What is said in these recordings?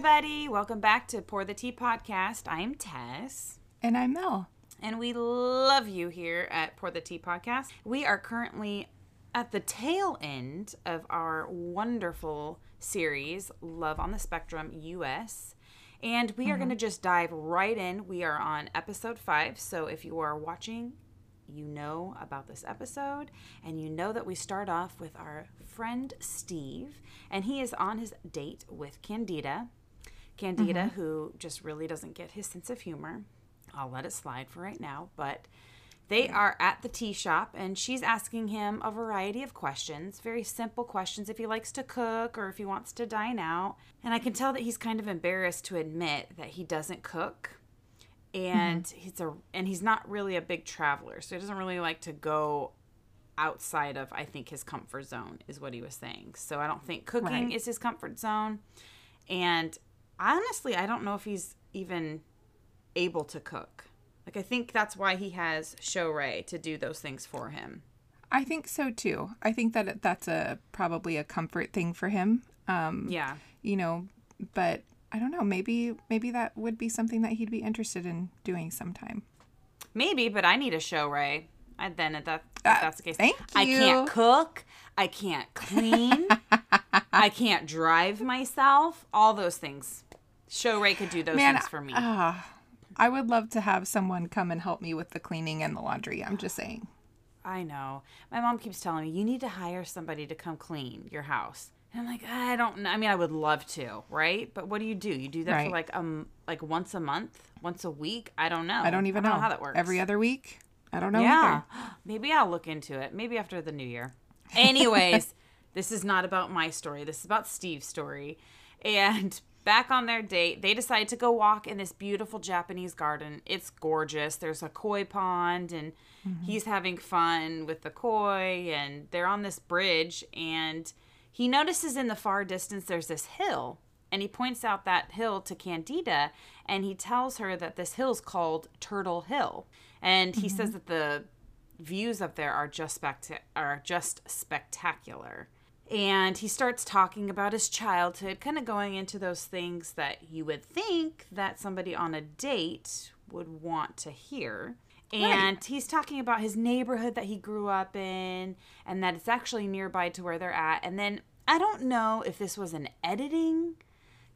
everybody. Welcome back to Pour the Tea podcast. I'm Tess. And I'm Mel. And we love you here at Pour the Tea podcast. We are currently at the tail end of our wonderful series, Love on the Spectrum US. And we are mm-hmm. going to just dive right in. We are on episode five. So if you are watching, you know about this episode. And you know that we start off with our friend Steve. And he is on his date with Candida. Candida, mm-hmm. who just really doesn't get his sense of humor. I'll let it slide for right now. But they mm. are at the tea shop, and she's asking him a variety of questions, very simple questions if he likes to cook or if he wants to dine out. And I can tell that he's kind of embarrassed to admit that he doesn't cook. And mm-hmm. he's a and he's not really a big traveler, so he doesn't really like to go outside of I think his comfort zone is what he was saying. So I don't think cooking Right. is his comfort zone. And honestly, I don't know if he's even able to cook. Like I think that's why he has Show Ray to do those things for him. I think so too. I think that that's a probably a comfort thing for him. Um, Yeah. you know, but I don't know. Maybe maybe that would be something that he'd be interested in doing sometime. Maybe, but I need a Show Ray. I then if that if Uh, that's the case. thank you. I can't cook. I can't clean. I can't drive myself. All those things. Show Ray could do those Man, things for me. ah, I would love to have someone come and help me with the cleaning and the laundry. I'm just saying. I know. My mom keeps telling me you need to hire somebody to come clean your house. And I'm like, I don't know. I mean, I would love to, right? But what do you do? You do that for like um like once a month, once a week? I don't know. I don't even know. how that works. Every other week? I don't know yeah. either. Maybe I'll look into it. Maybe after the new year. Anyways, this is not about my story. This is about Steve's story. And back on their date, they decide to go walk in this beautiful Japanese garden. It's gorgeous. There's a koi pond and mm-hmm. he's having fun with the koi and they're on this bridge and he notices in the far distance there's this hill and he points out that hill to Candida and he tells her that this hill's called Turtle Hill. And he says mm-hmm. that the views up there are just specta- are just spectacular. And he starts talking about his childhood, kind of going into those things that you would think that somebody on a date would want to hear. And he's talking about his neighborhood that he grew up in and that it's actually nearby to where they're at. And then I don't know if this was an editing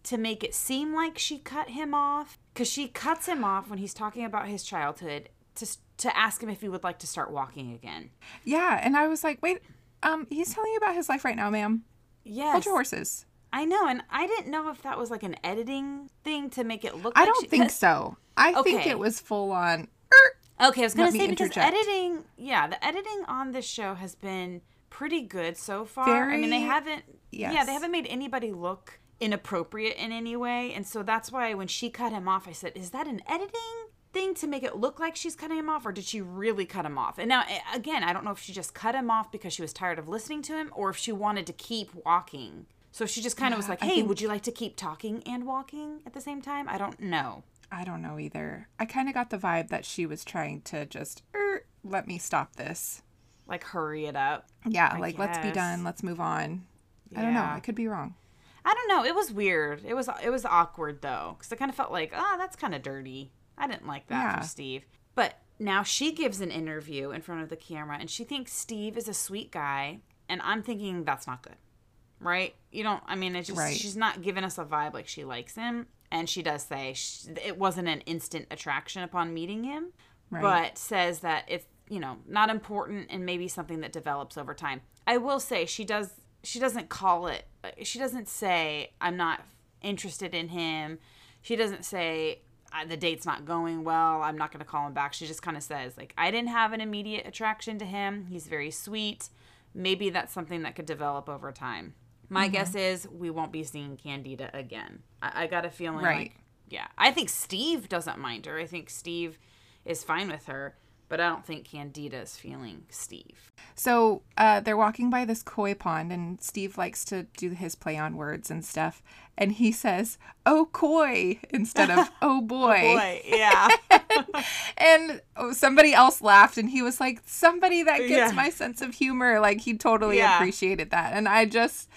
to make it seem like she cut him off because she cuts him off when he's talking about his childhood to to ask him if he would like to start walking again. Yeah, and I was like, wait, um, he's telling you about his life right now, ma'am. Yes, Hold your horses. I know, and I didn't know if that was like an editing thing to make it look. I like don't she- think so. I think it was full on. "Er." Okay, I was gonna say because interject. editing, yeah, the editing on this show has been pretty good so far. I mean, they haven't, yeah, yes. they haven't made anybody look inappropriate in any way, and so that's why when she cut him off, I said, "Is that an editing thing to make it look like she's cutting him off, or did she really cut him off?" And now, again, I don't know if she just cut him off because she was tired of listening to him, or if she wanted to keep walking. So she just kind of was like, "Hey, think- would you like to keep talking and walking at the same time?" I don't know. I don't know either. I kind of got the vibe that she was trying to just er, let me stop this. Like, hurry it up. Yeah, I like let's be done. Let's move on. I don't know. I could be wrong. I don't know. It was weird. It was it was awkward though, because I kind of felt like, oh, that's kind of dirty. I didn't like that Yeah. for Steve. But now she gives an interview in front of the camera, and she thinks Steve is a sweet guy, and I'm thinking that's not good, right? You don't. I mean, it's just Right. she's not giving us a vibe like she likes him, and she does say sh it wasn't an instant attraction upon meeting him, Right. but says that it's you know not important and maybe something that develops over time. I will say she does she doesn't call it uh, she doesn't say I'm not interested in him. She doesn't say "Uh, the date's not going well. I'm not going to call him back. She just kind of says like I didn't have an immediate attraction to him. He's very sweet. Maybe that's something that could develop over time. My guess is we won't be seeing Candida again. I, I got a feeling Right. like yeah. I think Steve doesn't mind her. I think Steve is fine with her, but I don't think Candida is feeling Steve. So uh, they're walking by this koi pond, and Steve likes to do his play on words and stuff. And he says, "Oh koi" instead of "Oh boy." Boy, yeah. And oh, somebody else laughed, and he was like, "Somebody that gets Yeah. my sense of humor." Like he totally Yeah. appreciated that, and I just.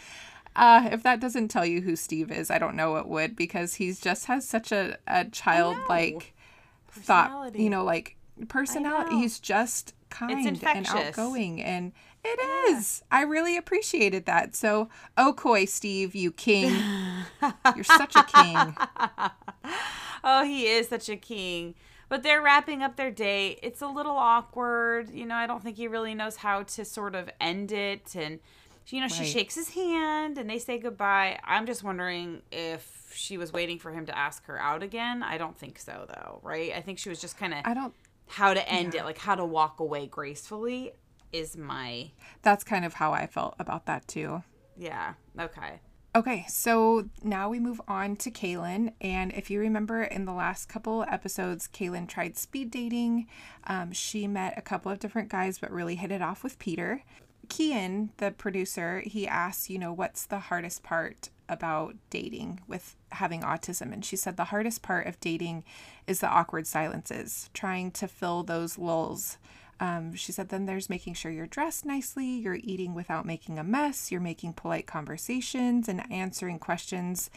Uh, if that doesn't tell you who Steve is, I don't know what would because he's just has such a, a childlike thought, you know, like personality. He's just kind and outgoing and it is. I really appreciated that. So, oh coy, Steve, you king. You're such a king. Oh, he is such a king. But they're wrapping up their date. It's a little awkward. You know, I don't think he really knows how to sort of end it. And, you know, she shakes his hand and they say goodbye. I'm just wondering if she was waiting for him to ask her out again. I don't think so, though, right? I think she was just kind of I don't how to end it, like how to walk away gracefully is my, that's kind of how I felt about that too. yeah, okay. Okay, so now we move on to Kaelynn. And if you remember in the last couple episodes, Kaelynn tried speed dating. Um, she met a couple of different guys, but really hit it off with Peter. Cian, the producer, he asks, you know, what's the hardest part about dating with having autism? And she said the hardest part of dating is the awkward silences, trying to fill those lulls. Um, she said, then there's making sure you're dressed nicely, you're eating without making a mess, you're making polite conversations and answering questions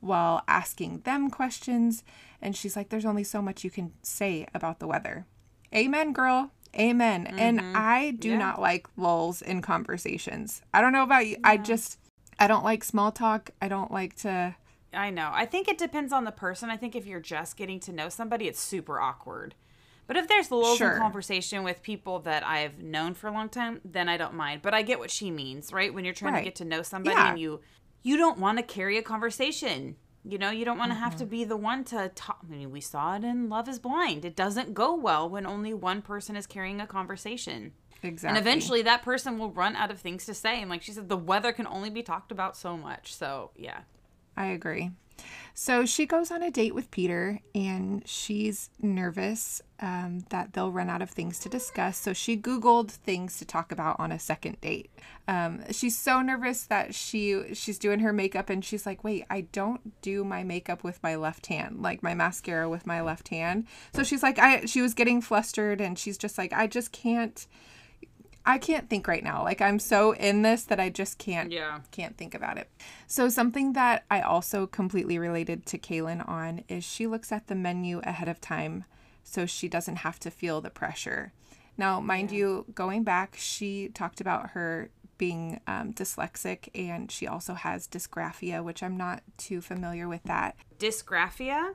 while asking them questions. And she's like, there's only so much you can say about the weather. Amen, girl. Amen. And I do Yeah. not like lulls in conversations. I don't know about you. I just, I don't like small talk. I don't like to. I know. I think it depends on the person. I think if you're just getting to know somebody, it's super awkward. But if there's lulls Sure. in conversation with people that I've known for a long time, then I don't mind. But I get what she means, right? When you're trying Right. to get to know somebody Yeah. and you you don't want to carry a conversation. You know, you don't want to have to Mm-hmm. be the one to talk. I mean, we saw it in Love is Blind. It doesn't go well when only one person is carrying a conversation. Exactly. And eventually that person will run out of things to say. And like she said, the weather can only be talked about so much. So, yeah. I agree. So she goes on a date with Peter and she's nervous um, that they'll run out of things to discuss. So she Googled things to talk about on a second date. Um, she's so nervous that she she's doing her makeup and she's like, wait, I don't do my makeup with my left hand, like my mascara with my left hand. So she's like, I she was getting flustered and she's just like, I just can't. I can't think right now. Like I'm so in this that I just can't Yeah. can't think about it. So something that I also completely related to Kaelynn on is she looks at the menu ahead of time so she doesn't have to feel the pressure. Now, mind you, going back, she talked about her being um, dyslexic and she also has dysgraphia, which I'm not too familiar with that. Dysgraphia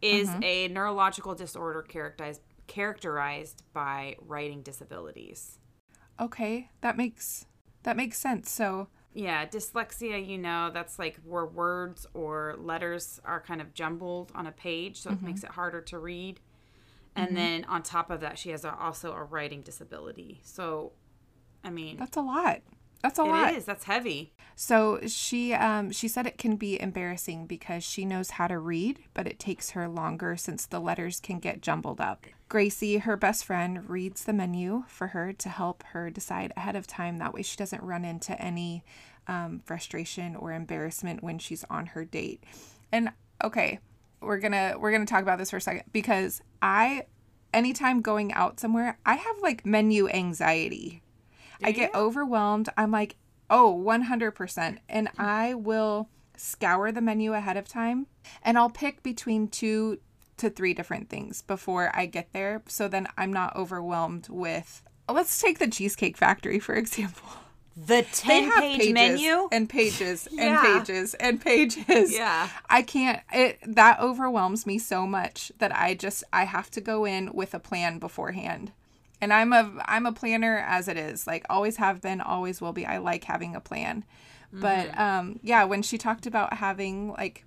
is a neurological disorder characterized characterized by writing disabilities. Okay, that makes that makes sense. So, Yeah, dyslexia, you know, that's like where words or letters are kind of jumbled on a page, so it mm-hmm. makes it harder to read. And mm-hmm. then on top of that, she has a, also a writing disability. So, I mean, that's a lot. That's a lot. it is. That's heavy. So she um she said it can be embarrassing because she knows how to read, but it takes her longer since the letters can get jumbled up. Gracie, her best friend, reads the menu for her to help her decide ahead of time. That way she doesn't run into any um, frustration or embarrassment when she's on her date. And okay, we're gonna we're gonna talk about this for a second because I anytime going out somewhere, I have like menu anxiety. I get overwhelmed. I'm like, oh, 100%. And I will scour the menu ahead of time and I'll pick between two to three different things before I get there. So then I'm not overwhelmed with. Let's take the Cheesecake Factory, for example. The 10 page menu? and pages and Yeah. pages and pages. Yeah. I can't it that overwhelms me so much that I just I have to go in with a plan beforehand. And I'm a I'm a planner as it is. Like always have been, always will be. I like having a plan. But um yeah, when she talked about having like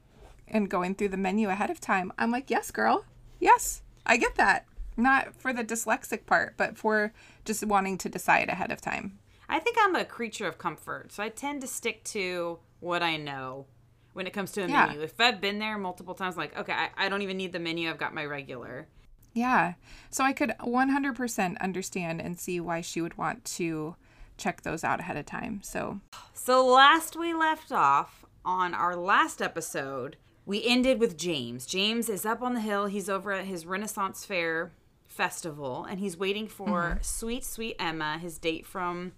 and going through the menu ahead of time, I'm like, "Yes, girl. Yes. I get that." Not for the dyslexic part, but for just wanting to decide ahead of time. I think I'm a creature of comfort, so I tend to stick to what I know when it comes to a Yeah. menu. If I've been there multiple times, like, okay, I, I don't even need the menu, I've got my regular. Yeah. So I could 100% understand and see why she would want to check those out ahead of time. So, So, last we left off on our last episode, we ended with James. James is up on the hill, he's over at his Renaissance Fair festival, and he's waiting for mm-hmm. sweet, sweet Emma, his date from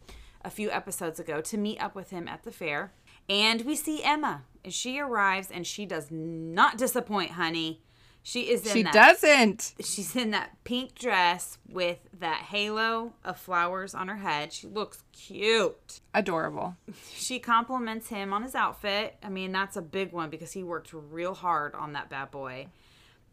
a few episodes ago, to meet up with him at the fair. And we see Emma. And she arrives and she does not disappoint, honey. She is in She that doesn't. she's in that pink dress with that halo of flowers on her head. She looks cute. Adorable. She compliments him on his outfit. I mean, that's a big one because he worked real hard on that bad boy.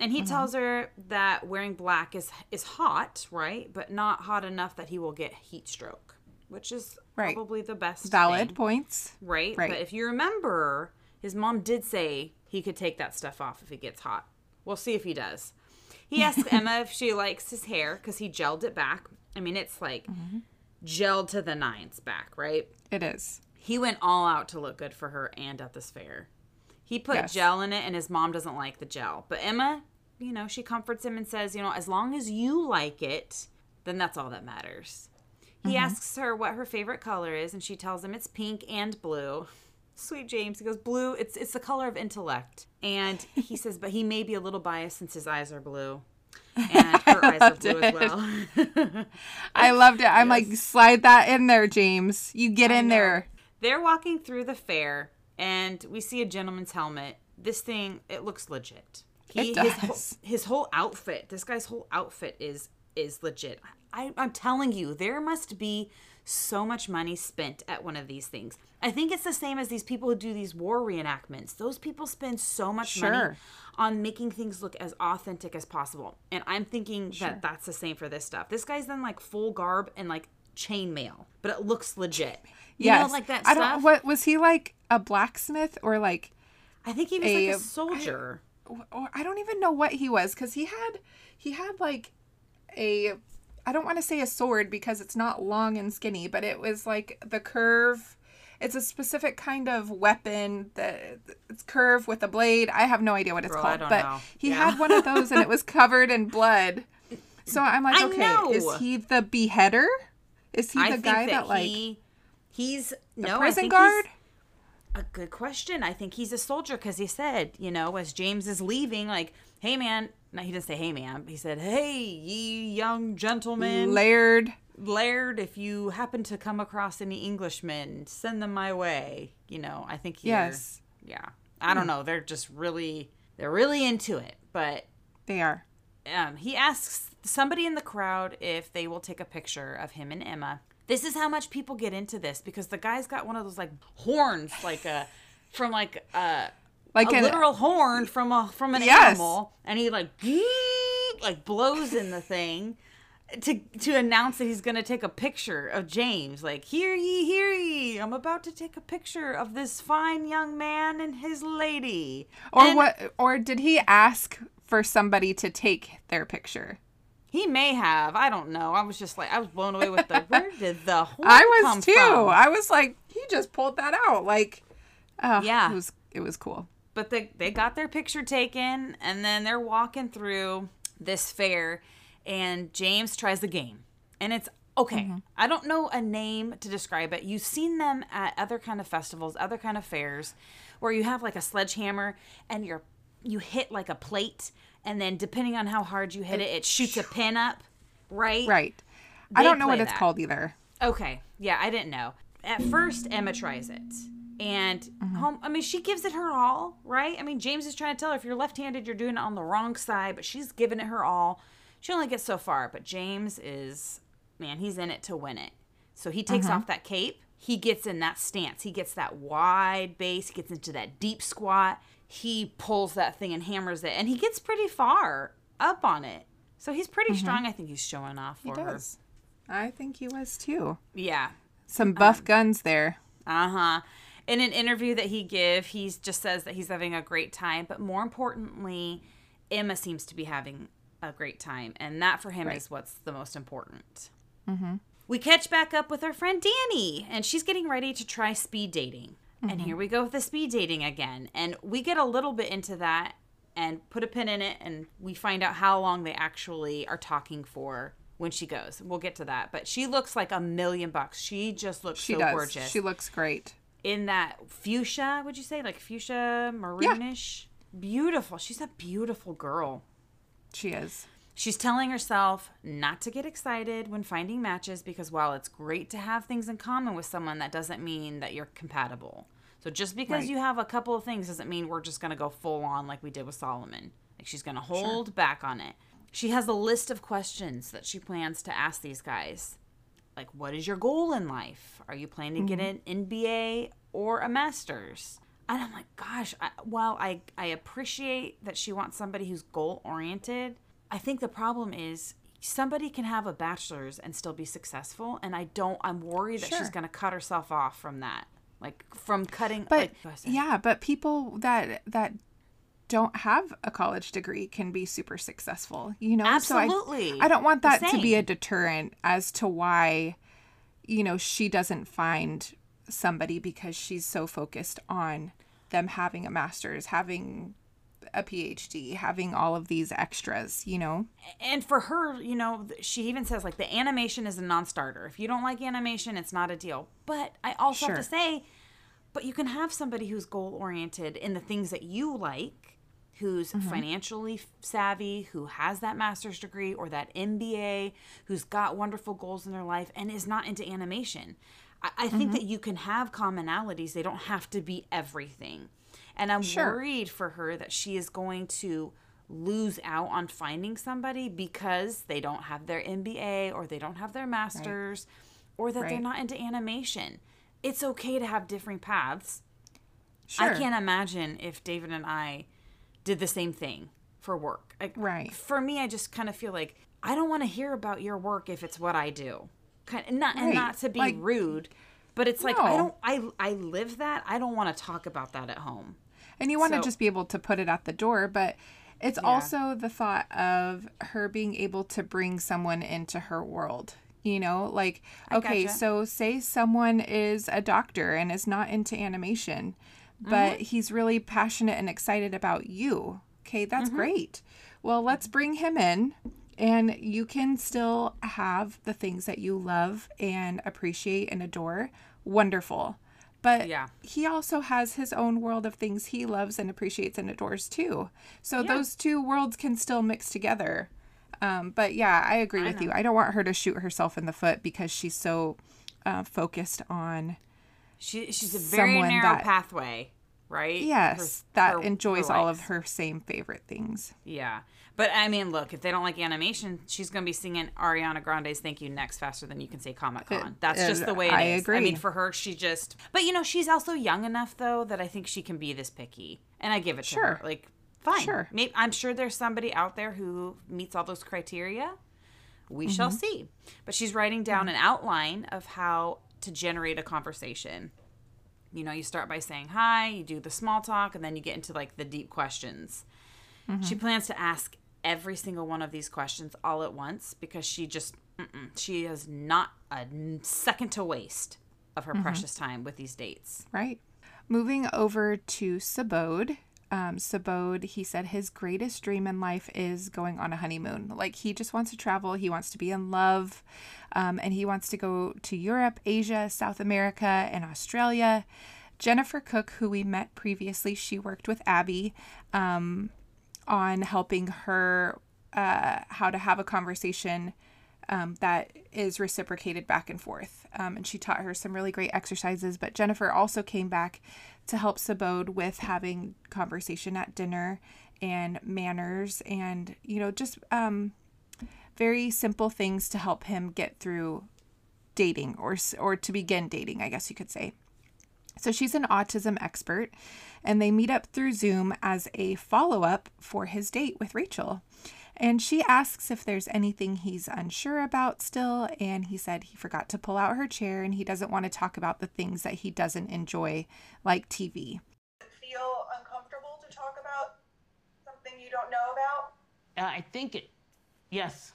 And he mm-hmm. tells her that wearing black is is hot, right? But not hot enough that he will get heat stroke, which is Right. probably the best Valid thing, points. right? Right. But if you remember, his mom did say he could take that stuff off if it gets hot. We'll see if he does. He asks Emma if she likes his hair because he gelled it back. I mean, it's like Mm-hmm. gelled to the nines back, right? It is. He went all out to look good for her and at this fair. He put Yes. gel in it, and his mom doesn't like the gel. But Emma, you know, she comforts him and says, you know, as long as you like it, then that's all that matters. He asks her what her favorite color is, and she tells him it's pink and blue. Sweet James. He goes, blue, it's it's the color of intellect. And he says, but he may be a little biased since his eyes are blue. And her eyes are blue as well. I loved it. I'm like, slide that in there, James. You get in know. there. They're walking through the fair, and we see a gentleman's helmet. This thing, it looks legit. It His whole, does. his whole outfit, this guy's whole outfit is is legit. I, I'm telling you, there must be so much money spent at one of these things. I think it's the same as these people who do these war reenactments. Those people spend so much money on making things look as authentic as possible. And I'm thinking that that's the same for this stuff. This guy's in like full garb and like chainmail, but it looks legit. You yes. know, like that I stuff. don't. What was he like? A blacksmith or like? I think he was a- like a soldier. Or I don't even know what he was because he had he had like a. I don't want to say a sword because it's not long and skinny, but it was like the curve. It's a specific kind of weapon that it's curved with a blade. I have no idea what it's Girl, called, but know. he Yeah. had one of those and it was covered in blood. So I'm like, I okay, know. is he the beheader? Is he I the guy that, that, like he he's the no prison guard? A good question. I think he's a soldier because he said, you know, as James is leaving, like, "Hey, man." No, he didn't say, "Hey, ma'am." He said, "Hey, ye young gentlemen." Laird. Laird, if you happen to come across any Englishmen, send them my way. You know, I think Yes. yeah. I don't know. They're just really, they're really into it. But They are. um, he asks somebody in the crowd if they will take a picture of him and Emma. This is how much people get into this because the guy's got one of those like horns, like a from like a Like a an literal horn from a from an Yes. animal, and he like like blows in the thing to to announce that he's gonna take a picture of James. Like, hear ye, hear ye! I'm about to take a picture of this fine young man and his lady. or And what or did he ask for somebody to take their picture? He may have. I don't know. I was just like, I was blown away with the. Where did the horn I was too. from? I was like, he just pulled that out. Like, oh, Yeah. it was it was cool. But they they got their picture taken and then they're walking through this fair and James tries the game. And it's okay. Mm-hmm. I don't know a name to describe it. You've seen them at other kind of festivals, other kind of fairs where you have like a sledgehammer and you're you hit like a plate and then depending on how hard you hit it, it shoots a pin up, right? Right. I don't know what play it's that. called either. Okay. Yeah, I didn't know. At first, Emma tries it. And mm-hmm. home, I mean, she gives it her all, right? I mean, James is trying to tell her if you're left handed, you're doing it on the wrong side, but she's giving it her all. She only gets so far, but James is, man, he's in it to win it. So he takes mm-hmm. off that cape. He gets in that stance. He gets that wide base. He gets into that deep squat. He pulls that thing and hammers it. And he gets pretty far up on it. So he's pretty mm-hmm. strong. I think he's showing off for He her. does. I think he was too. Yeah. Some buff um, guns there. Uh-huh. In an interview that he give, he just says that he's having a great time, but more importantly, Emma seems to be having a great time, and that for him Right. is what's the most important. Mm-hmm. We catch back up with our friend Dani, and she's getting ready to try speed dating. And here we go with the speed dating again, and we get a little bit into that and put a pin in it, and we find out how long they actually are talking for when she goes. We'll get to that, but she looks like a million bucks. She just looks She so does. gorgeous She looks great. In that fuchsia, would you say? Like fuchsia maroonish? Beautiful. She's a beautiful girl. She is. She's telling herself not to get excited when finding matches because while it's great to have things in common with someone, that doesn't mean that you're compatible. So just because Right. you have a couple of things doesn't mean we're just going to go full on like we did with Solomon. Like she's going to hold back on it. She has a list of questions that she plans to ask these guys. Like, what is your goal in life? Are you planning to get mm-hmm. an MBA or a master's? And I'm like, gosh, I, while I, I appreciate that she wants somebody who's goal oriented, I think the problem is somebody can have a bachelor's and still be successful. And I don't, I'm worried that she's going to cut herself off from that. Like, from cutting. But like, yeah, but people that that don't have a college degree can be super successful, you know? So I- Absolutely. I, don't want that to be a deterrent as to why you know she doesn't find somebody because she's so focused on them having a master's, having a PhD, having all of these extras, you know? and for her, you know, she even says like the animation is a non-starter. If you don't like animation, it's not a deal. But I also have to say, but you can have somebody who's goal-oriented in the things that you like, who's mm-hmm. financially savvy, who has that master's degree or that MBA, who's got wonderful goals in their life and is not into animation. I, I think mm-hmm. that you can have commonalities. They don't have to be everything. And I'm Sure. worried for her that she is going to lose out on finding somebody because they don't have their MBA or they don't have their master's or that they're not into animation. It's okay to have different paths. Sure. I can't imagine if David and I did the same thing for work. Like, Right. For me, I just kind of feel like I don't want to hear about your work if it's what I do. Kind and not and not to be Like- rude, but it's like I don't I I live that. I don't want to talk about that at home. And you want to just be able to put it at the door, but it's also the thought of her being able to bring someone into her world. You know, like, okay, gotcha. so say someone is a doctor and is not into animation, but Mm-hmm. he's really passionate and excited about you. Okay, that's Mm-hmm. great. Well, let's bring him in and you can still have the things that you love and appreciate and adore. Wonderful. But Yeah. he also has his own world of things he loves and appreciates and adores too. So those two worlds can still mix together. Um, but yeah, I agree with you. I don't want her to shoot herself in the foot because she's so uh, focused on She she's a very narrow that- pathway, right? yes Her- that her- enjoys her all of her same favorite things. Yeah. But I mean, look, if they don't like animation, she's going to be singing Ariana Grande's "Thank You" next faster than you can say Comic Con. That's just the way it is. I I agree. mean, for her, she just. But you know, she's also young enough though that I think she can be this picky, and I give it to Sure. her. Like, fine. Sure. Maybe, I'm sure there's somebody out there who meets all those criteria. We Mm-hmm. shall see. But she's writing down an outline of how to generate a conversation. You know, you start by saying hi, you do the small talk, and then you get into like the deep questions. Mm-hmm. She plans to ask every single one of these questions all at once because she just mm-mm, she has not a second to waste of her mm-hmm. precious time with these dates. Right. Moving over to Subodh. Um, Subodh, he said his greatest dream in life is going on a honeymoon. Like he just wants to travel, he wants to be in love, um, and he wants to go to Europe, Asia, South America, and Australia. Jennifer Cook, who we met previously, she worked with Abbey um, on helping her uh, how to have a conversation um, that is reciprocated back and forth. Um, and she taught her some really great exercises. But Jennifer also came back to help Subodh with having conversation at dinner and manners and, you know, just um, very simple things to help him get through dating or, or to begin dating, I guess you could say. So she's an autism expert, and they meet up through Zoom as a follow up for his date with Rachel. And she asks if there's anything he's unsure about still, and he said he forgot to pull out her chair and he doesn't want to talk about the things that he doesn't enjoy, like TV. feel uncomfortable to talk about something you don't know about? Uh, I think it. Yes.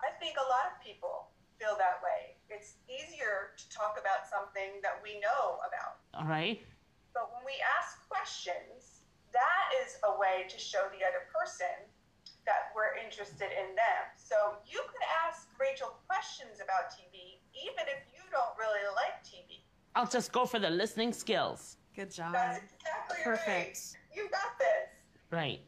I think a lot of people feel that way. It's easier to talk about something that we know about. All right. But when we ask questions, that is a way to show the other person that we're interested in them. So you could ask Rachel questions about TV even if you don't really like TV. I'll just go for the listening skills. Good job. That's exactly Perfect. right. You got this. Right.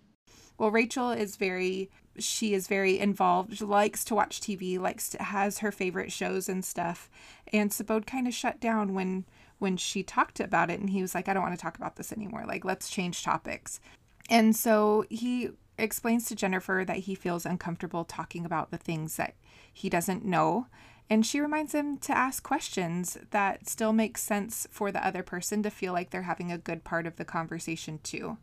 Well, Rachel is very she is very involved, likes to watch TV, likes to has her favorite shows and stuff. And Subodh kind of shut down when when she talked about it and he was like, I don't want to talk about this anymore. Like, let's change topics. And so he explains to Jennifer that he feels uncomfortable talking about the things that he doesn't know. And she reminds him to ask questions that still make sense for the other person to feel like they're having a good part of the conversation too.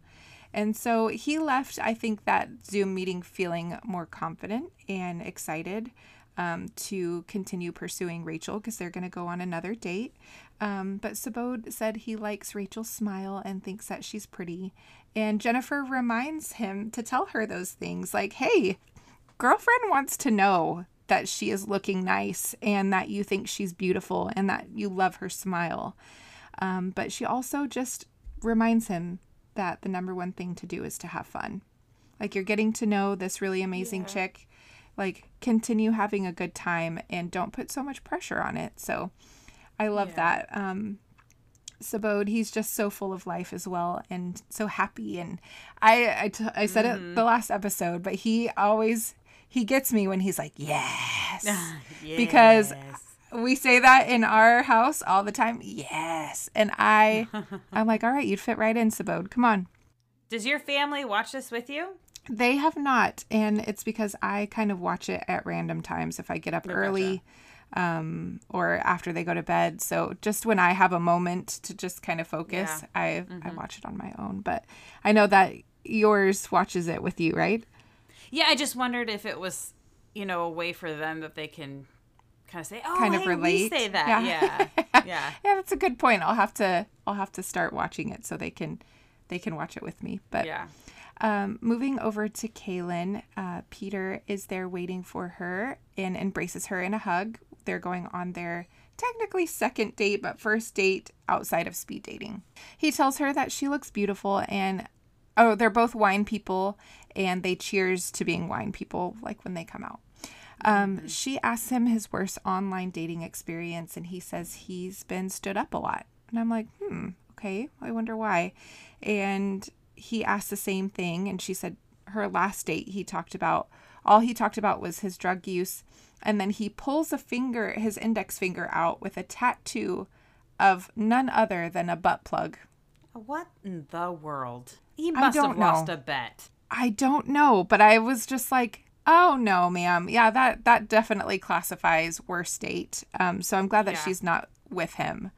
And so he left, I think, that Zoom meeting feeling more confident and excited um, to continue pursuing Rachel because they're going to go on another date. Um, but Subodh said he likes Rachel's smile and thinks that she's pretty. And Jennifer reminds him to tell her those things like, hey, girlfriend wants to know that she is looking nice and that you think she's beautiful and that you love her smile. Um, but she also just reminds him that the number one thing to do is to have fun. Like you're getting to know this really amazing yeah. chick. Like continue having a good time and don't put so much pressure on it. So I love yeah. that. Um Subodh, he's just so full of life as well and so happy. And I I, t- I said mm-hmm. it the last episode, but he always he gets me when he's like, yes. yes. Because we say that in our house all the time. Yes. And I I'm like, all right, you'd fit right in, Subodh. Come on. Does your family watch this with you? They have not, and it's because I kind of watch it at random times if I get up oh, early um, or after they go to bed. So just when I have a moment to just kind of focus, yeah. I mm-hmm. I watch it on my own. But I know that yours watches it with you, right? Yeah, I just wondered if it was, you know, a way for them that they can kind of say, "Oh, kind hey, of relate." Say that, yeah, yeah, yeah. yeah. That's a good point. I'll have to I'll have to start watching it so they can they can watch it with me. But yeah. Um, moving over to Kaelynn, uh, Peter is there waiting for her and embraces her in a hug. They're going on their technically second date, but first date outside of speed dating. He tells her that she looks beautiful and oh, they're both wine people and they cheers to being wine people like when they come out. Um. She asks him his worst online dating experience, and he says he's been stood up a lot. And I'm like, hmm, okay, I wonder why. And he asked the same thing, and she said her last date he talked about all he talked about was his drug use, and then he pulls a finger, his index finger out with a tattoo of none other than a butt plug. What in the world? He must have lost know. a bet. I don't know, but I was just like, Oh no, ma'am. Yeah, that that definitely classifies worst date. Um, so I'm glad that yeah. she's not with him.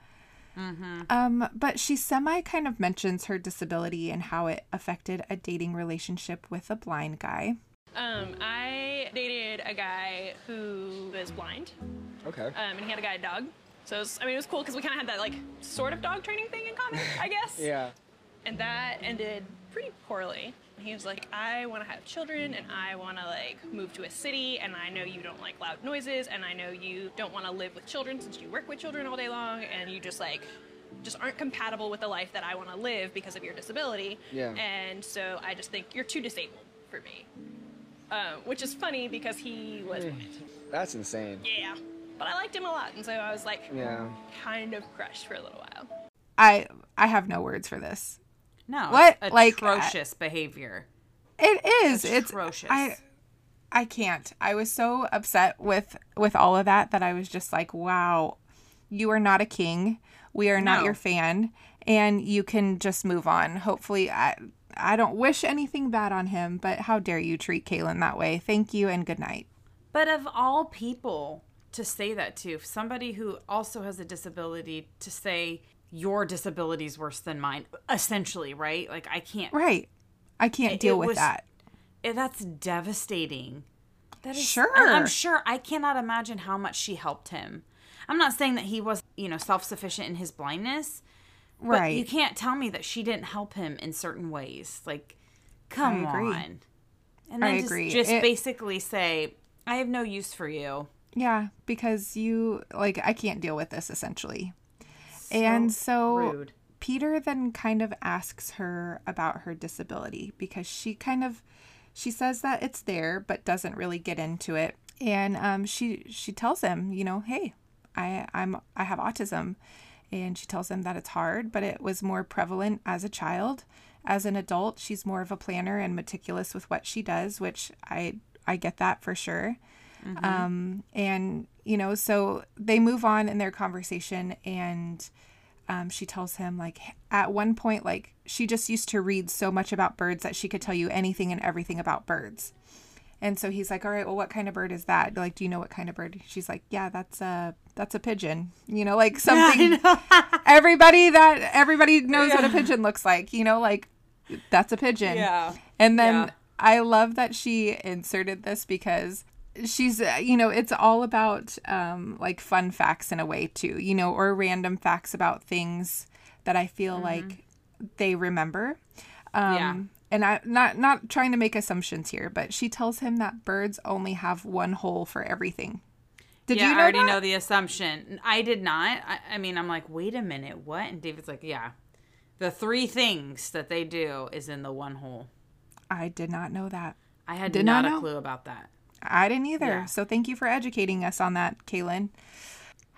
Mm-hmm. Um, but she semi kind of mentions her disability and how it affected a dating relationship with a blind guy. Um, I dated a guy who was blind. Okay. Um, and he had a guide dog. So was, I mean, it was cool because we kind of had that like sort of dog training thing in common, I guess. yeah. And that ended pretty poorly. He was like, I want to have children and I want to like move to a city and I know you don't like loud noises and I know you don't want to live with children since you work with children all day long and you just like just aren't compatible with the life that I want to live because of your disability. Yeah. And so I just think you're too disabled for me. Uh, which is funny because he was. Mm, that's insane. Yeah. But I liked him a lot, and so I was like, yeah, kind of crushed for a little while. I I have no words for this. No. What? Like atrocious behavior. It is. Atrocious. It's I I can't. I was so upset with with all of that that I was just like, "Wow, you are not a king. We are not your fan, and you can just move on." Hopefully, I I don't wish anything bad on him, but how dare you treat Kaelynn that way? Thank you and good night. But of all people to say that to, somebody who also has a disability to say your disability is worse than mine essentially right? Like i can't right. I can't it, deal it with was, that. It, that's devastating. That is sure. I'm sure i cannot imagine how much she helped him. I'm not saying that he was you know self-sufficient in his blindness right but you can't tell me that she didn't help him in certain ways. Like come on. And then I just, agree. just it, basically say i have no use for you. Yeah because you like i can't deal with this essentially. And so rude. Peter then kind of asks her about her disability because she kind of she says that it's there but doesn't really get into it. And um, she she tells him, you know, hey, I I'm I have autism, And she tells him that it's hard, but it was more prevalent as a child. As an adult, she's more of a planner and meticulous with what she does, which I I get that for sure. Um, and you know, so they move on in their conversation, and um, she tells him like at one point, like she just used to read so much about birds that she could tell you anything and everything about birds. And so he's like, "All right, well, what kind of bird is that? Like, do you know what kind of bird?" She's like, "Yeah, that's a that's a pigeon. You know, like something everybody that everybody knows what a pigeon looks like. You know, like that's a pigeon." Yeah. And then Yeah. I love that she inserted this because she's uh, you know it's all about um like fun facts in a way too you know or random facts about things that i feel like they remember um Yeah. and i not not trying to make assumptions here but she tells him that birds only have one hole for everything did yeah, you know I already that? know the assumption. I did not. I, I mean, I'm like, wait a minute, what? And David's like, yeah, the three things that they do is in the one hole. i did not know that I had Did not not a clue about that. I didn't either. Yeah. So thank you for educating us on that, Kaelynn.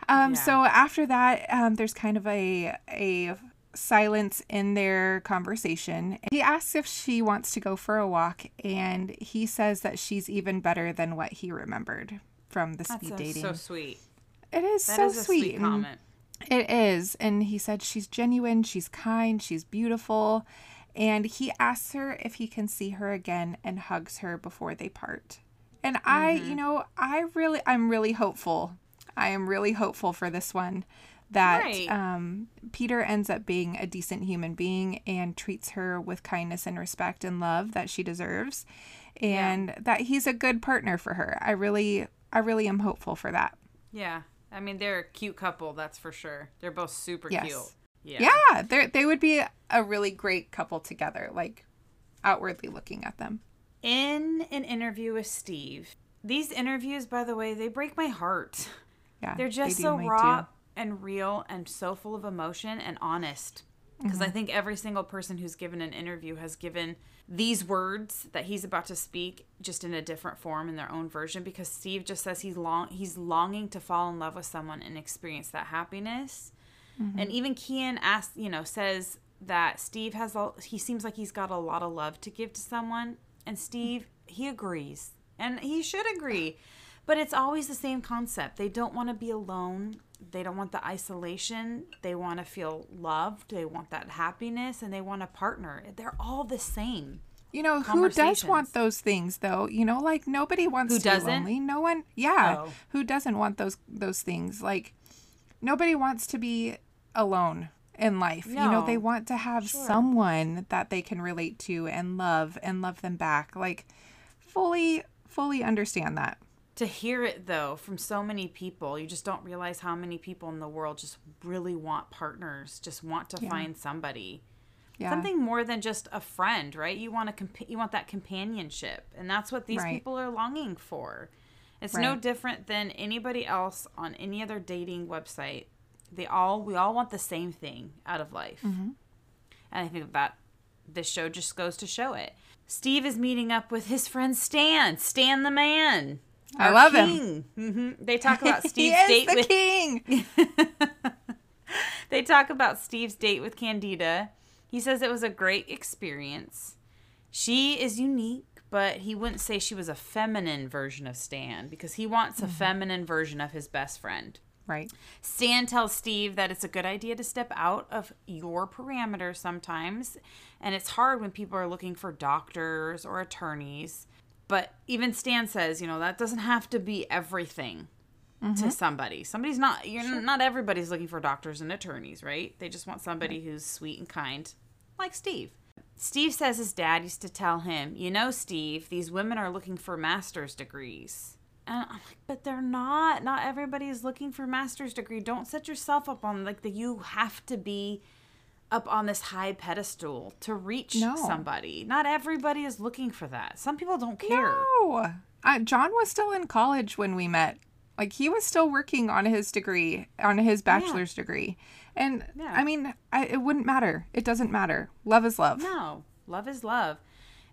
Um, Yeah. So after that, um, there's kind of a a silence in their conversation. He asks if she wants to go for a walk, and he says that she's even better than what he remembered from the That's speed so, dating. so sweet. it is That so is a sweet. sweet comment. it is. And he said she's genuine, she's kind, she's beautiful. And he asks her if he can see her again and hugs her before they part. And I, Mm-hmm. you know, I really, I'm really hopeful. I am really hopeful for this one that Right. um, Peter ends up being a decent human being and treats her with kindness and respect and love that she deserves. And that he's a good partner for her. I really, I really am hopeful for that. Yeah. I mean, they're a cute couple, that's for sure. They're both super Yes. cute. Yeah. Yeah, they they would be a really great couple together, like outwardly looking at them. In an interview with Steve, these interviews, by the way, they break my heart. Yeah, They're just they so raw too. and real and so full of emotion and honest. Because Mm-hmm. I think every single person who's given an interview has given these words that he's about to speak just in a different form in their own version. Because Steve just says he's long he's longing to fall in love with someone and experience that happiness. Mm-hmm. And even Cian asks, you know, says that Steve has a he seems like he's got a lot of love to give to someone, and Steve he agrees, and he should agree. But it's always the same concept. They don't want to be alone. They don't want the isolation. They want to feel loved. They want that happiness, and they want a partner. They're all the same. You know, who does want those things though? You know, like nobody wants Who to doesn't? lonely. No one, yeah. Oh. Who doesn't want those those things? Like nobody wants to be alone in life. You know, they want to have someone that they can relate to and love and love them back. Like fully fully understand that. To hear it though from so many people you just don't realize how many people in the world just really want partners just want to find somebody. Yeah. something more than just a friend right? You want to comp- you want that companionship and that's what these Right. people are longing for. It's no different than anybody else on any other dating website. They all we all want the same thing out of life. Mm-hmm. and i think that this show just goes to show it. Steve is meeting up with his friend stan stan the man I love him. king. hmm They talk about he Steve's is date the with king. they talk about Steve's date with Candida. He says it was a great experience. She is unique, but he wouldn't say she was a feminine version of Stan because he wants Mm-hmm. a feminine version of his best friend. right. Stan tells Steve that it's a good idea to step out of your parameters sometimes, and it's hard when people are looking for doctors or attorneys. But even Stan says, you know, that doesn't have to be everything to mm-hmm. somebody. Somebody's not you're not everybody's looking for doctors and attorneys, right? They just want somebody who's sweet and kind, like Steve. Steve says his dad used to tell him, "You know, Steve, these women are looking for master's degrees." And I'm like, "But they're not. Not everybody is looking for master's degree. Don't set yourself up on like the you have to be up on this high pedestal to reach No. somebody. Not everybody is looking for that. Some people don't care. No. Uh, John was still in college when we met. Like he was still working on his degree, on his bachelor's degree. And Yeah. I mean, I, it wouldn't matter. It doesn't matter. Love is love. No, love is love.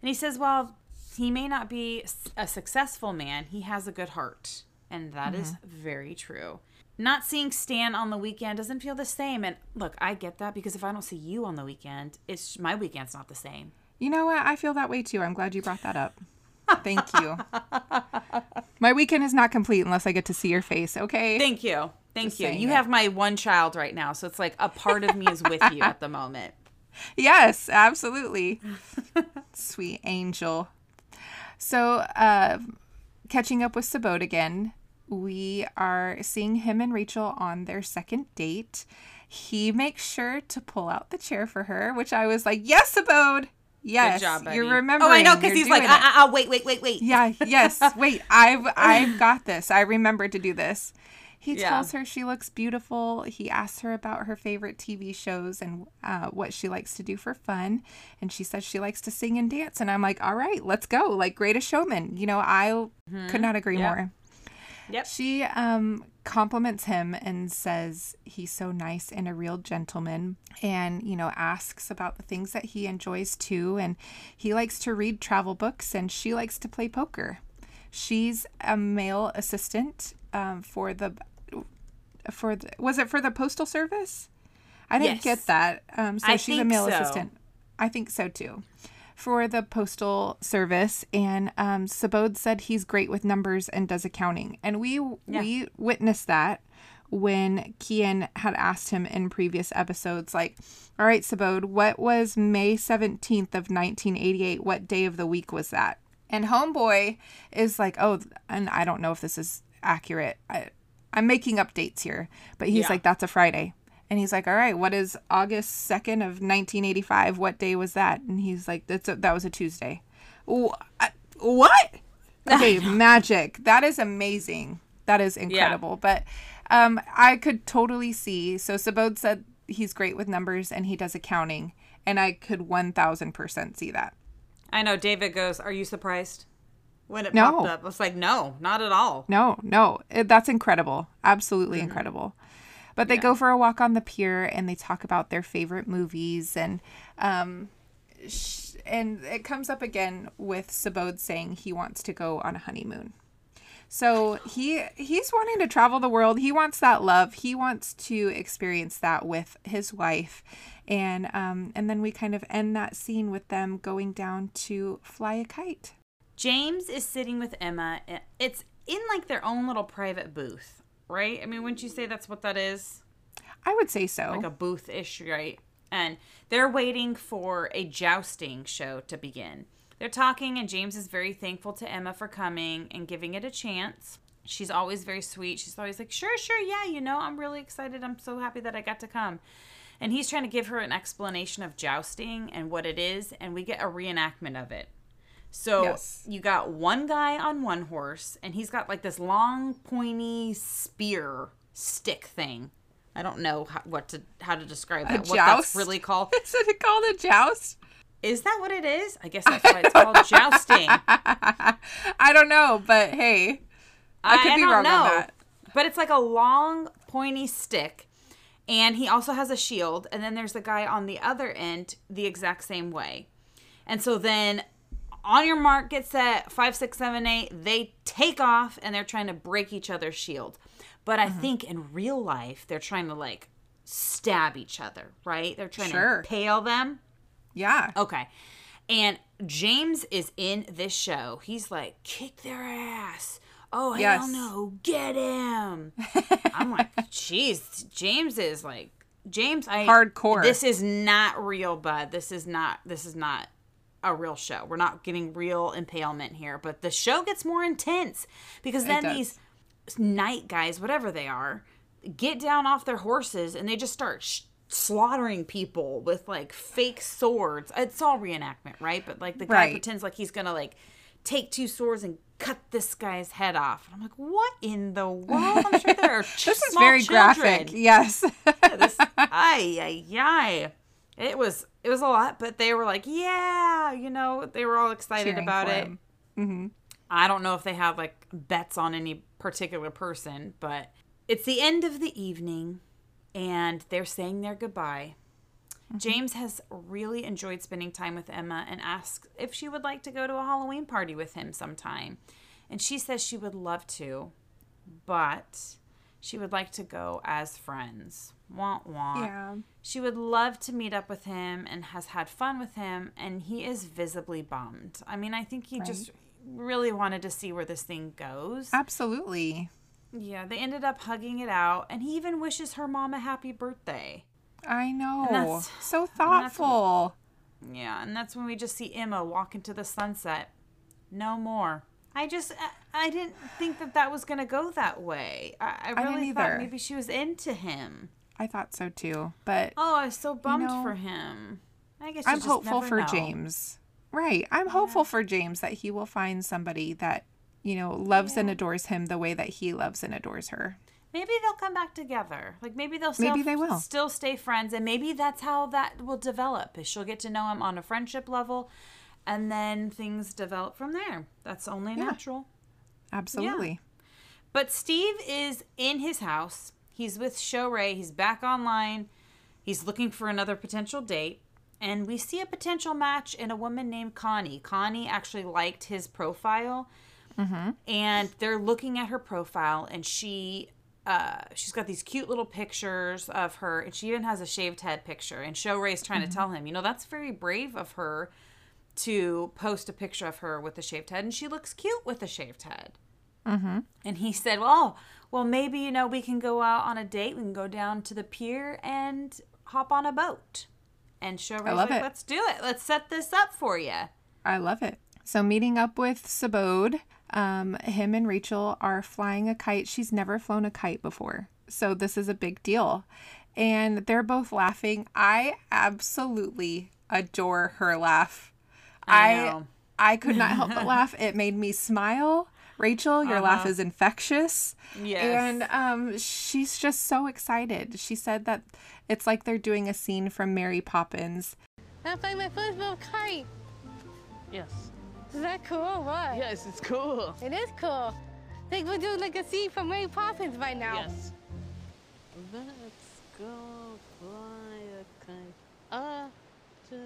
And he says, well, he may not be a successful man, he has a good heart. And that is very true. not seeing Stan on the weekend doesn't feel the same. And look, I get that because if I don't see you on the weekend, it's my weekend's not the same. You know what? I feel that way too. I'm glad you brought that up. Thank you. My weekend is not complete unless I get to see your face, okay? Thank you. Thank Just you. You it. have my one child right now, so it's like a part of me is with you at the moment. Yes, absolutely. Sweet angel. So, uh, catching up with Subodh again, we are seeing him and Rachel on their second date. He makes sure to pull out the chair for her, which I was like, "Yes, Subodh. Yes, Good job, buddy. you're remembering." Oh, I know because he's like, doing uh, it." uh, uh, wait, wait, wait, wait. Yeah, yes. Wait, I've I've got this. I remember to do this. He Yeah. tells her she looks beautiful. He asks her about her favorite TV shows and uh, what she likes to do for fun. And she says she likes to sing and dance. And I'm like, all right, let's go. Like, greatest showman. You know, I could not agree Yep. more. Yep. She um, compliments him and says he's so nice and a real gentleman, and you know asks about the things that he enjoys too. And he likes to read travel books, and she likes to play poker. She's a mail assistant um, for the for the, was it for the postal service? I didn't Yes. get that. Um, so I she's a mail so. assistant. I think so too. For the postal service, and um, Subodh said he's great with numbers and does accounting, and we we witnessed that when Cian had asked him in previous episodes, like, "All right, Subodh, what was May seventeenth of nineteen eighty eight? What day of the week was that?" And Homeboy is like, "Oh, and I don't know if this is accurate. I, I'm making up dates here, but he's Yeah. like, that's a Friday." And he's like, "All right, what is August 2nd of 1985? What day was that?" And he's like, "That's a, that was a Tuesday." I- What? Okay, magic. That is amazing. That is incredible. But um I could totally see. So Subodh said he's great with numbers and he does accounting, and I could 1000% see that. I know. David goes, "Are you surprised?" When it No. popped up, I was like, "No, not at all." No, no, it, that's incredible. Absolutely incredible. But they go for a walk on the pier and they talk about their favorite movies and um sh- and it comes up again with Subodh saying he wants to go on a honeymoon. So he he's wanting to travel the world. He wants that love. He wants to experience that with his wife. And um and then we kind of end that scene with them going down to fly a kite. James is sitting with Emma. It's in like their own little private booth, right? I mean, wouldn't you say that's what that is? I would say so. Like a booth ish, right? And they're waiting for a jousting show to begin. They're talking, and James is very thankful to Emma for coming and giving it a chance. She's always very sweet. She's always like, sure, sure, yeah, you know, I'm really excited. I'm so happy that I got to come. And he's trying to give her an explanation of jousting and what it is, and we get a reenactment of it. So Yes. you got one guy on one horse, and he's got like this long, pointy spear stick thing. I don't know how, what to how to describe that. What that's really called? Is it called a joust? Is that what it is? I guess that's why it's called jousting. I don't know, but hey, I could be don't wrong on that. But it's like a long, pointy stick. And he also has a shield. And then there's a guy on the other end the exact same way. And so then on your mark, get set, five, six, seven, eight, they take off and they're trying to break each other's shield. But Mm-hmm. I think in real life, they're trying to like stab each other, right? They're trying Sure. to impale them. Yeah. Okay. And James is in this show. He's like, kick their ass. Oh, hell Yes. no. Get him. I'm like, jeez. James is like, James, I. Hardcore. This is not real, bud. This is not, this is not a real show. We're not getting real impalement here. But the show gets more intense because then these knight guys, whatever they are, get down off their horses and they just start sh- slaughtering people with like fake swords. It's all reenactment, right? But like the guy Right. pretends like he's gonna like take two swords and cut this guy's head off. And I'm like, what in the world? I'm sure there are ch- This is very children. graphic. Yes. This, ay, ay, ay. It was it was a lot, but they were like, yeah, you know, they were all excited Cheering about it. him. Mm-hmm. I don't know if they have like bets on any particular person, but it's the end of the evening and they're saying their goodbye. Mm-hmm. James has really enjoyed spending time with Emma and asks if she would like to go to a Halloween party with him sometime. And she says she would love to, but She would like to go as friends. Want want. Yeah. She would love to meet up with him and has had fun with him, and he is visibly bummed. I mean, I think he just really wanted to see where this thing goes. Absolutely. Yeah, they ended up hugging it out, and he even wishes her mom a happy birthday. I know. that's- So thoughtful. Yeah, and that's when we just see Emma walk into the sunset. No more. I just, I, I didn't think that that was going to go that way. I, I really thought maybe she was into him. I thought so too. But Oh, I was so bummed know, for him. I guess I'm just hopeful for know. James. Right. I'm hopeful for James that he will find somebody that, you know, loves and adores him the way that he loves and adores her. Maybe they'll come back together. Like maybe they'll still, Maybe they will. still stay friends, and maybe that's how that will develop. Is she'll get to know him on a friendship level, and then things develop from there. That's only natural. Absolutely. But Steve is in his house. He's with Show Ray. He's back online. He's looking for another potential date. And we see a potential match in a woman named Connie. Connie actually liked his profile. Mm-hmm. And they're looking at her profile, and she. Uh, she's got these cute little pictures of her, and she even has a shaved head picture. And Show Ray's trying to tell mm-hmm. him, you know, that's very brave of her to post a picture of her with a shaved head, and she looks cute with a shaved head. Mm-hmm. And he said, "Well, well, maybe you know we can go out on a date. We can go down to the pier and hop on a boat." And Show love like, it. "Let's do it. Let's set this up for you." I love it. So meeting up with Subodh, um, him and Rachel are flying a kite. She's never flown a kite before. So this is a big deal. And they're both laughing. I absolutely adore her laugh. I I. I could not help but laugh. It made me smile. Rachel, your laugh is infectious. Uh-huh. Yes. And um, she's just so excited. She said that it's like they're doing a scene from Mary Poppins. I flying my first little kite. Yes. Is that cool or what? Yes, it's cool. It is cool. Think we're doing like a scene from Mary Poppins right now. Yes. Let's go fly a kite up to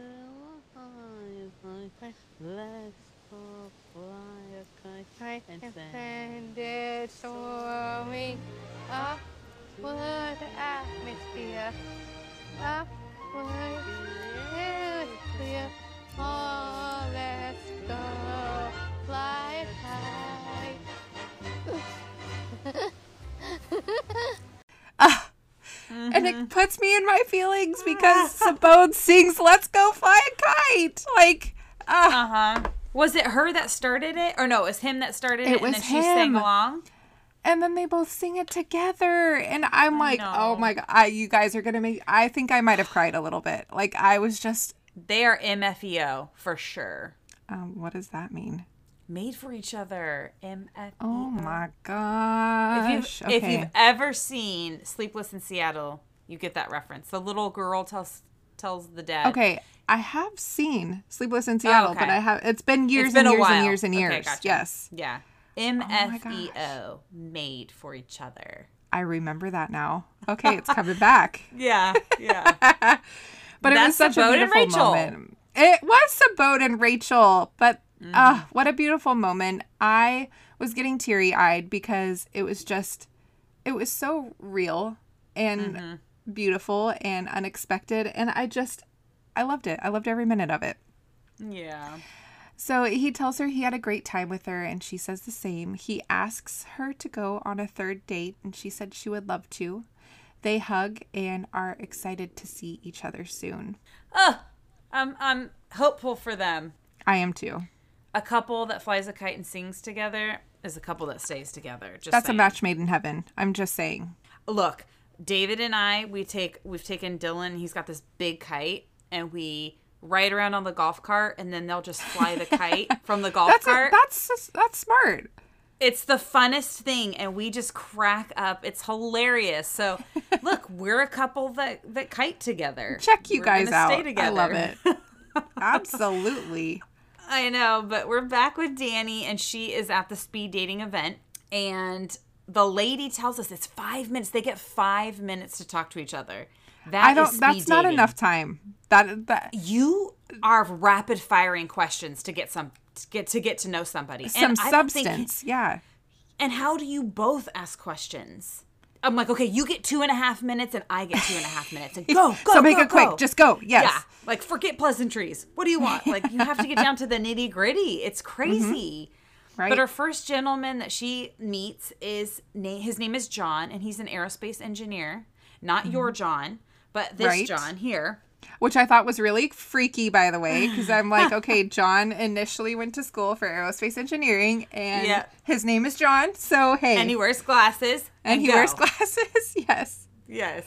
a high place. Let's go fly a Right, and send. it soaring upward atmosphere. Upward atmosphere. Oh, let's go fly high. And it puts me in my feelings because Subodh sings Let's Go Fly a Kite. Like, uh, Uh huh. Was it her that started it, or no? It was him that started it, It and then she sang along. and then they both sing it together. And I'm like, oh my God, I, you guys are going to make, I think I might have cried a little bit. Like, I was just, They are MFEO for sure. um, what does that mean? Made for each other. MFEO. Oh my If gosh. you've, if you've ever seen Sleepless in Seattle, you get that reference. The little girl tells tells the dad. Okay, I have seen Sleepless in Seattle, but okay. I have, it's been years It's been and years while. and years and Okay, years. gotcha. Yes. Yeah. my MFEO. made for each other. I remember that now. Okay, it's coming back. Yeah. Yeah. But it was That's such a Subodh and beautiful Rachel. moment. It was Subodh and Rachel, but Mm-hmm. uh, what a beautiful moment. I was getting teary eyed because it was just, it was so real and Mm-hmm. beautiful and unexpected. And I just, I loved it. I loved every minute of it. yeah. So he tells her he had a great time with her, and she says the same. He asks her to go on a third date, and she said she would love to. They hug and are excited to see each other soon. Oh, I'm I'm hopeful for them. I am too. A couple that flies a kite and sings together is a couple that stays together. Just That's saying. a match made in heaven. I'm just saying. Look, David and I, we take we've taken Dylan. He's got this big kite, and we ride around on the golf cart, and then they'll just fly the kite from the golf That's a, cart. that's that's smart. it's the funnest thing, and we just crack up. It's hilarious. So, look, we're a couple that that kite together. Check you We're guys out. stay together. I love it. Absolutely. I know, but we're back with Dani, and she is at the speed dating event. And the lady tells us it's five minutes. They get five minutes to talk to each other. That I don't. That's not enough time. That that You are rapid firing questions to get some to get to get to know somebody. some and don't think- substance. yeah. and how do you both ask questions? I'm like, okay, you get two and a half minutes and I get two and a half minutes. And go, go, so make go, it quick. go. Just go. Yes. Yeah. Like forget pleasantries. What do you want? Like you have to get down to the nitty gritty. It's mm-hmm. crazy. Right. But her first gentleman that she meets is his name is John, and he's an aerospace engineer. Not mm-hmm. your John, but this Right. John here. Which I thought was really freaky, by the way, because I'm like, okay, John initially went to school for aerospace engineering, and Yeah. his name is John. So hey, And he wears glasses. and he go. wears glasses. yes. Yes.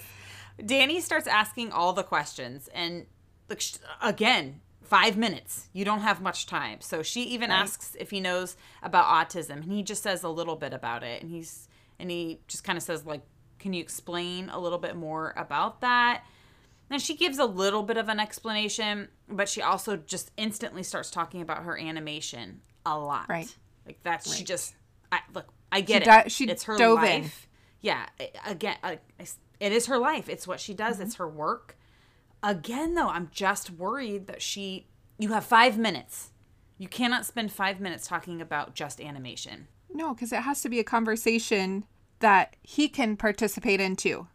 Dani starts asking all the questions, and like again, five minutes. You don't have much time. So she even asks if he knows about autism, and he just says a little bit about it, and he's and he just kind of says like, "Can you explain a little bit more about that?" And she gives a little bit of an explanation, but she also just instantly starts talking about her animation a lot. Right. Like that's she just I look, I get She it. di- she it's her dove in. Yeah, I- again, I- I- it is her life. It's what she does. Mm-hmm. It's her work. Again, though, I'm just worried that she. You have five minutes. You cannot spend five minutes talking about just animation. No, because it has to be a conversation that he can participate in too.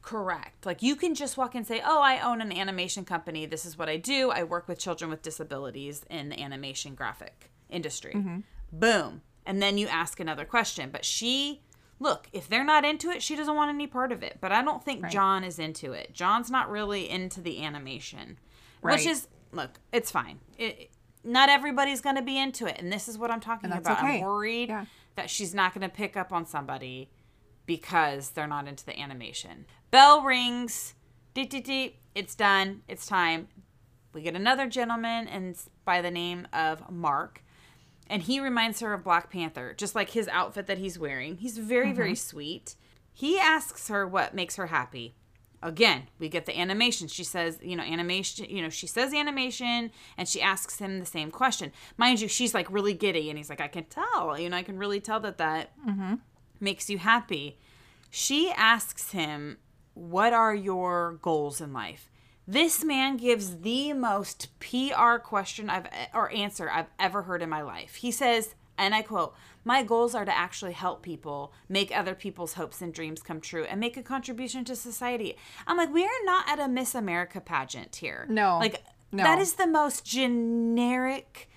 Correct. Like you can just walk and say, "Oh, I own an animation company. This is what I do. I work with children with disabilities in the animation graphic industry." Mm-hmm. Boom. And then you ask another question. But she, look, if they're not into it, she doesn't want any part of it. But I don't think John is into it. John's not really into the animation, which Right. is look, it's fine. It, not everybody's going to be into it, and this is what I'm talking about. I'm worried Yeah. that she's not going to pick up on somebody because they're not into the animation. Bell rings. Deet, deet, deet. It's done. It's time. We get another gentleman, and by the name of Mark. And he reminds her of Black Panther, just like his outfit that he's wearing. He's very, very mm-hmm. sweet. He asks her what makes her happy. Again, we get the animation. She says, you know, animation, you know, she says animation and she asks him the same question. Mind you, she's like really giddy and he's like, I can tell, you know, I can really tell that that mm-hmm. Makes you happy. She asks him, What are your goals in life? This man gives the most PR question I've or answer I've ever heard in my life. He says, and I quote, "My goals are to actually help people, make other people's hopes and dreams come true, and make a contribution to society." I'm like, we are not at a Miss America pageant here. No. like No. that is the most generic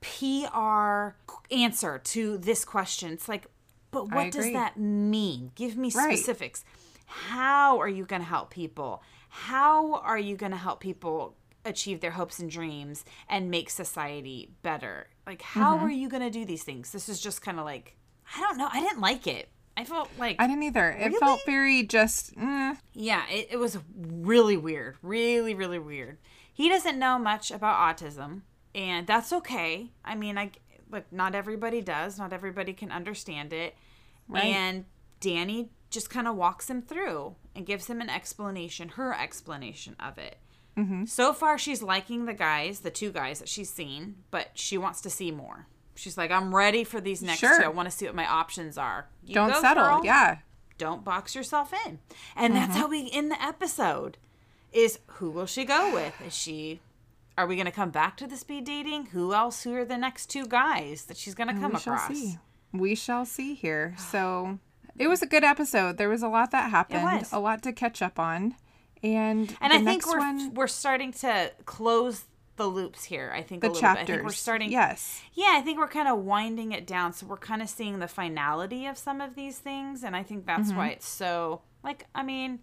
PR answer to this question. It's like, but what does that mean? Give me Right. specifics. How are you going to help people? How are you going to help people achieve their hopes and dreams and make society better? Like, how Mm-hmm. are you going to do these things? This is just kind of like, I don't know. I didn't like it. I felt like, I didn't either. It felt very just. Mm, yeah, it, it was really weird. Really, really weird. He doesn't know much about autism, and that's okay. I mean, I look, not everybody does. Not everybody can understand it. Right. And Dani just kind of walks him through and gives him an explanation, her explanation of it. Mm-hmm. So far, she's liking the guys, the two guys that she's seen, but she wants to see more. She's like, I'm ready for these next Sure. two. I want to see what my options are. You don't go, settle. girl Yeah. don't box yourself in. And that's mm-hmm. how we end the episode. Is who will she go with? Is she are we going to come back to the speed dating? Who else who are the next two guys that she's going to come we shall across? see. We shall see here. So it was a good episode. There was a lot that happened, a lot to catch up on. And And I think we're one, we're starting to close the loops here. I think the a little chapters. bit. I think we're starting Yes. Yeah, I think we're kind of winding it down. So we're kind of seeing the finality of some of these things. And I think that's Mm-hmm. why it's so, like, I mean,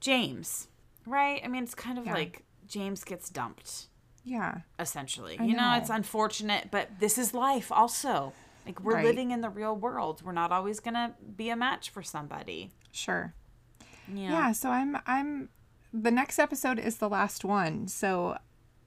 James, right? I mean, it's kind of Yeah. like James gets dumped, Yeah. essentially. I you know, know. it's unfortunate, but this is life also. Like, we're Right. living in the real world. We're not always going to be a match for somebody. Sure. Yeah. Yeah. So I'm. I'm. The next episode is the last one. So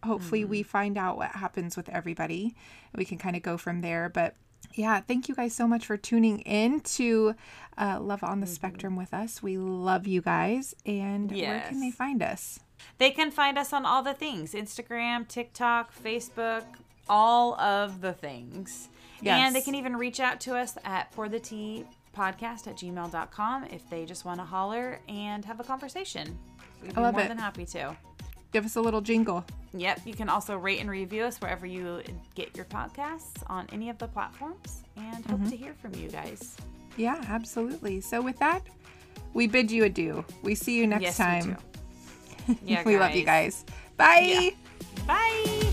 hopefully we find out what happens with everybody. We can kind of go from there. But yeah, thank you guys so much for tuning in to uh, Love on the Spectrum with us. We love you guys. And where can they find us? They can find us on all the things Instagram, TikTok, Facebook, all of the things. And they can even reach out to us at for the tea podcast at gmail.com if they just want to holler and have a conversation. We'd be I love more it. than happy to. Give us a little jingle. Yep, you can also rate and review us wherever you get your podcasts on any of the platforms and Mm-hmm. hope to hear from you guys. Yeah, absolutely. So with that, we bid you adieu. We see you next yes, time. We. Yeah, we love you guys. Bye. Bye.